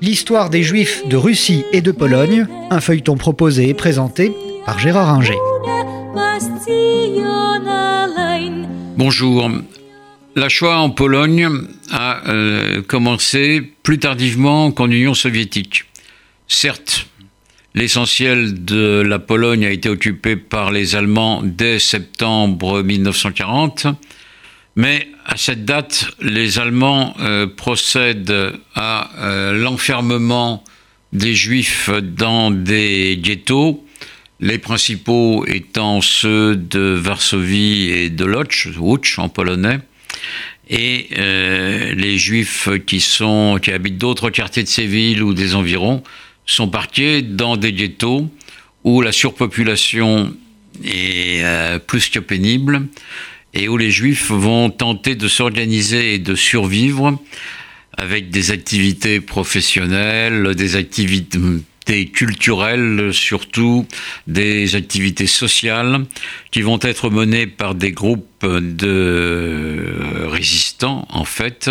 L'histoire des Juifs de Russie et de Pologne, un feuilleton proposé et présenté par Gérard Inger. Bonjour. La Shoah en Pologne a euh, commencé plus tardivement qu'en Union soviétique. Certes, l'essentiel de la Pologne a été occupé par les Allemands dès septembre 1940, mais à cette date, les Allemands euh, procèdent à euh, l'enfermement des Juifs dans des ghettos, les principaux étant ceux de Varsovie et de Lodz, Łódź en polonais, et euh, les Juifs qui, qui habitent d'autres quartiers de ces villes ou des environs sont parqués dans des ghettos où la surpopulation est plus que pénible et où les Juifs vont tenter de s'organiser et de survivre avec des activités professionnelles, des activités culturelles, surtout des activités sociales qui vont être menées par des groupes de résistants, en fait,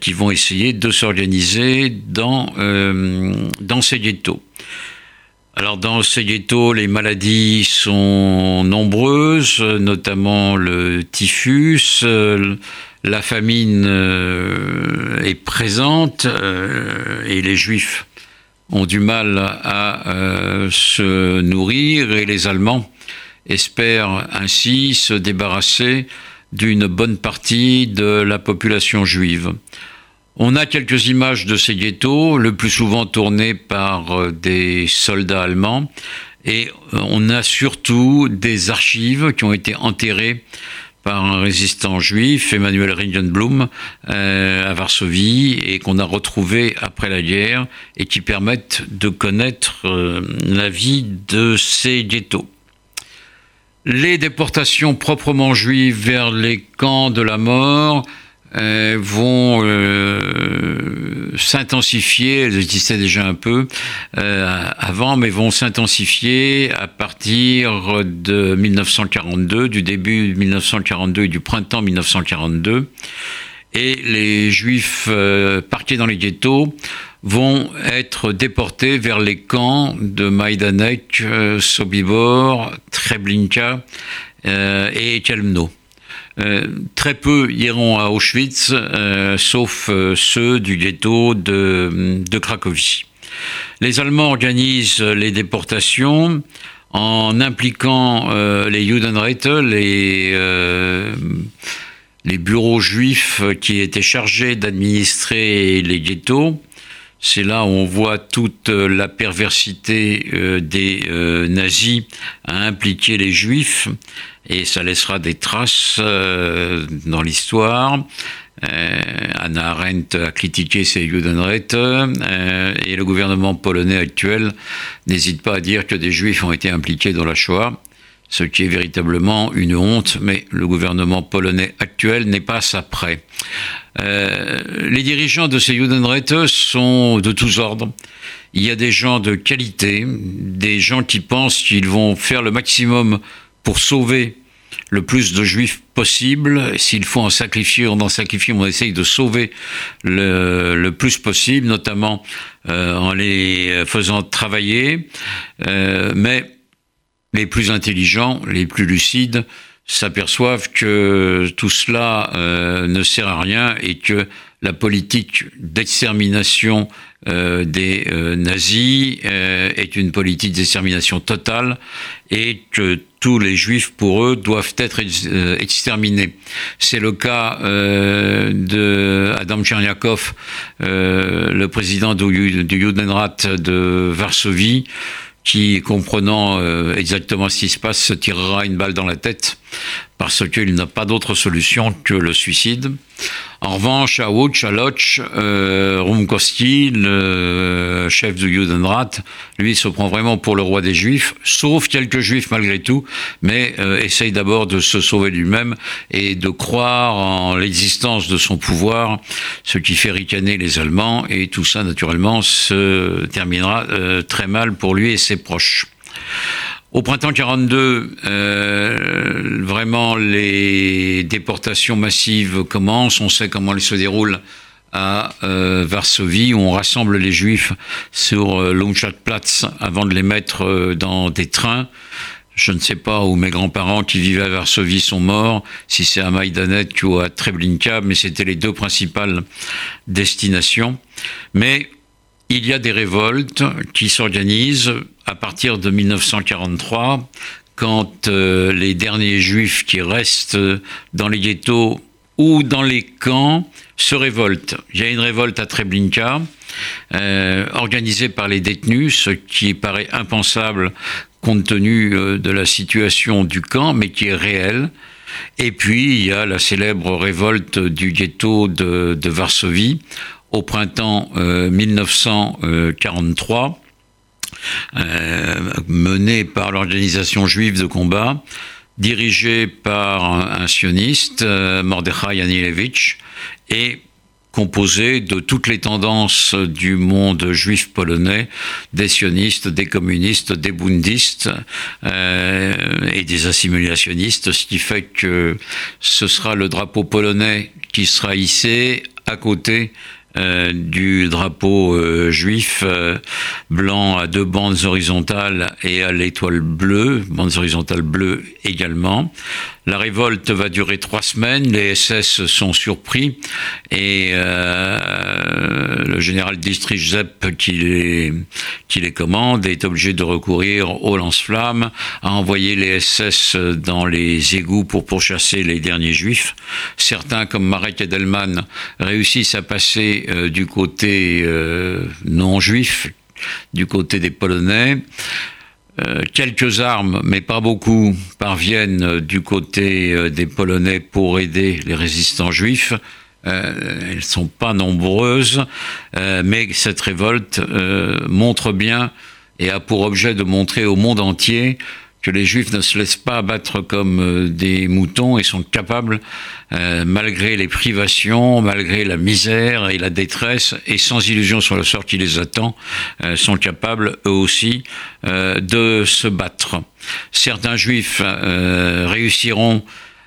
qui vont essayer de s'organiser dans, euh, dans ces ghettos. Alors dans ces ghettos, les maladies sont nombreuses, notamment le typhus, euh, la famine euh, est présente euh, et les juifs ont du mal à se nourrir et les Allemands espèrent ainsi se débarrasser d'une bonne partie de la population juive. On a quelques images de ces ghettos, le plus souvent tournées par euh, des soldats allemands, et euh, on a surtout des archives qui ont été enterrées par un résistant juif, Emmanuel Ringenblum, euh, à Varsovie, et qu'on a retrouvé après la guerre, et qui permettent de connaître la vie de ces ghettos. Les déportations proprement juives vers les camps de la mort, euh, vont euh, s'intensifier, elles existaient déjà un peu euh, avant, mais vont s'intensifier à partir de 1942, du début 1942 et du printemps 1942. Et les juifs parqués dans les ghettos vont être déportés vers les camps de Majdanek, Sobibor, Treblinka et Kelmno. Euh, très peu iront à Auschwitz, euh, sauf euh, ceux du ghetto de, Cracovie. Les Allemands organisent les déportations en impliquant les Judenreite, les, les bureaux juifs qui étaient chargés d'administrer les ghettos. C'est là où on voit toute la perversité des nazis à impliquer les juifs et ça laissera des traces euh, dans l'histoire. Euh, Anna Arendt a critiqué ces Judenrechte euh, et le gouvernement polonais actuel n'hésite pas à dire que des juifs ont été impliqués dans la Shoah, ce qui est véritablement une honte, mais le gouvernement polonais actuel n'est pas ça prêt. les dirigeants de ces Judenrechte sont de tous ordres. Il y a des gens de qualité, des gens qui pensent qu'ils vont faire le maximum pour sauver le plus de juifs possible. S'il faut en sacrifier, on en sacrifie, on essaye de sauver le, plus possible, notamment euh, en les faisant travailler. Euh, mais les plus intelligents, les plus lucides, s'aperçoivent que tout cela euh, ne sert à rien et que la politique d'extermination euh, des euh, nazis est une politique d'extermination totale et que tous les juifs, pour eux, doivent être exterminés. C'est le cas de Adam Tcherniakov, le président du, du Judenrat de Varsovie, qui, comprenant exactement ce qui se passe, se tirera une balle dans la tête parce qu'il n'a pas d'autre solution que le suicide. En revanche, à Lodz, euh, Rumkowski, le chef du Judenrat, lui se prend vraiment pour le roi des Juifs, sauf quelques Juifs malgré tout, mais euh, essaye d'abord de se sauver lui-même et de croire en l'existence de son pouvoir, ce qui fait ricaner les Allemands, et tout ça, naturellement, se terminera euh, très mal pour lui et ses proches. Au printemps 42, euh, vraiment les déportations massives commencent. On sait comment elles se déroulent à Varsovie où on rassemble les juifs sur euh, Platz avant de les mettre dans des trains. Je ne sais pas où mes grands-parents qui vivaient à Varsovie sont morts, si c'est à Majdanek ou à Treblinka, mais c'était les deux principales destinations. Mais il y a des révoltes qui s'organisent à partir de 1943, quand euh, les derniers juifs qui restent dans les ghettos ou dans les camps se révoltent. Il y a une révolte à Treblinka, euh, organisée par les détenus, ce qui paraît impensable compte tenu euh, de la situation du camp, mais qui est réel. Et puis, il y a la célèbre révolte du ghetto de, Varsovie au printemps 1943, euh, euh, menée par l'organisation juive de combat, dirigée par un, sioniste, Mordechai Anilevich, et composé de toutes les tendances du monde juif polonais, des sionistes, des communistes, des bundistes euh, et des assimilationnistes, ce qui fait que ce sera le drapeau polonais qui sera hissé à côté euh, du drapeau euh, juif euh, blanc à deux bandes horizontales et à l'étoile bleue, bandes horizontales bleues également. La révolte va durer trois semaines, les SS sont surpris et le général Dietrich Zepp qui les, qui les commande est obligé de recourir au lance-flammes, à envoyer les SS dans les égouts pour pourchasser les derniers juifs. Certains, comme Marek Edelman, réussissent à passer euh, du côté euh, non juif, du côté des Polonais. Euh, quelques armes, mais pas beaucoup, parviennent du côté des Polonais pour aider les résistants juifs. elles ne sont pas nombreuses, mais cette révolte montre bien et a pour objet de montrer au monde entier que les juifs ne se laissent pas abattre comme euh, des moutons et sont capables, euh, malgré les privations, malgré la misère et la détresse, et sans illusion sur le sort qui les attend, euh, sont capables eux aussi de se battre. Certains juifs réussiront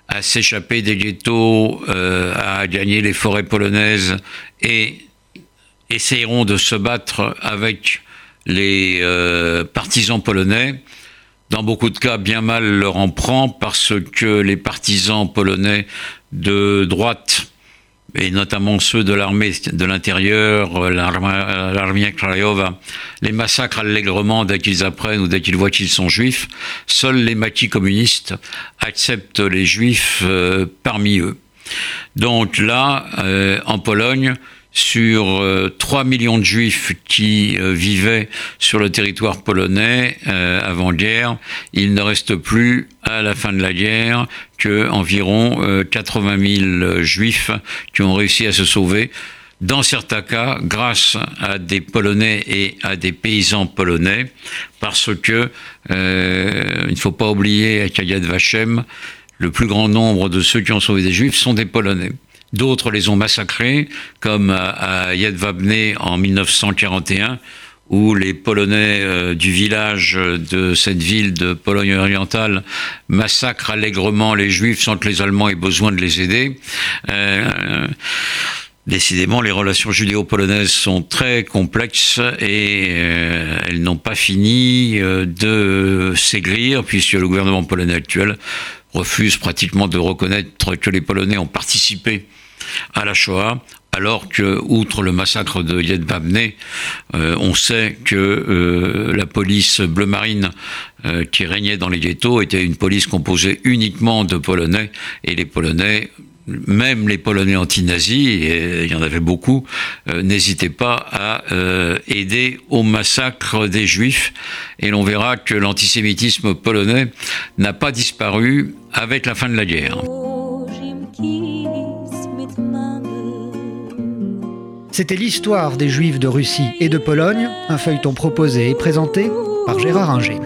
à s'échapper des ghettos, à gagner les forêts polonaises et essayeront de se battre avec les partisans polonais dans beaucoup de cas, bien mal leur en prend parce que les partisans polonais de droite, et notamment ceux de l'armée de l'intérieur, l'armée Krajowa, les massacrent allègrement dès qu'ils apprennent ou dès qu'ils voient qu'ils sont juifs. Seuls les maquis communistes acceptent les juifs euh, parmi eux. Donc là, euh, en Pologne, sur 3 euh, millions de juifs qui euh, vivaient sur le territoire polonais euh, avant-guerre, il ne reste plus à la fin de la guerre que environ 80 000 juifs qui ont réussi à se sauver dans certains cas, grâce à des Polonais et à des paysans polonais, parce que il ne faut pas oublier qu'à Yad Vashem, le plus grand nombre de ceux qui ont sauvé des Juifs sont des Polonais. D'autres les ont massacrés, comme à Jedwabne en 1941, où les Polonais euh, du village de cette ville de Pologne orientale massacrent allègrement les Juifs sans que les Allemands aient besoin de les aider. Euh, décidément, les relations judéo-polonaises sont très complexes et euh, elles n'ont pas fini de s'aigrir, puisque le gouvernement polonais actuel refuse pratiquement de reconnaître que les Polonais ont participé à la Shoah, alors que, outre le massacre de Yed euh, on sait que euh, la police bleu marine euh, qui régnait dans les ghettos était une police composée uniquement de Polonais, et les Polonais même les Polonais anti-nazis, et il y en avait beaucoup, n'hésitaient pas à aider au massacre des Juifs. Et l'on verra que l'antisémitisme polonais n'a pas disparu avec la fin de la guerre. C'était l'histoire des Juifs de Russie et de Pologne, un feuilleton proposé et présenté par Gérard Inger.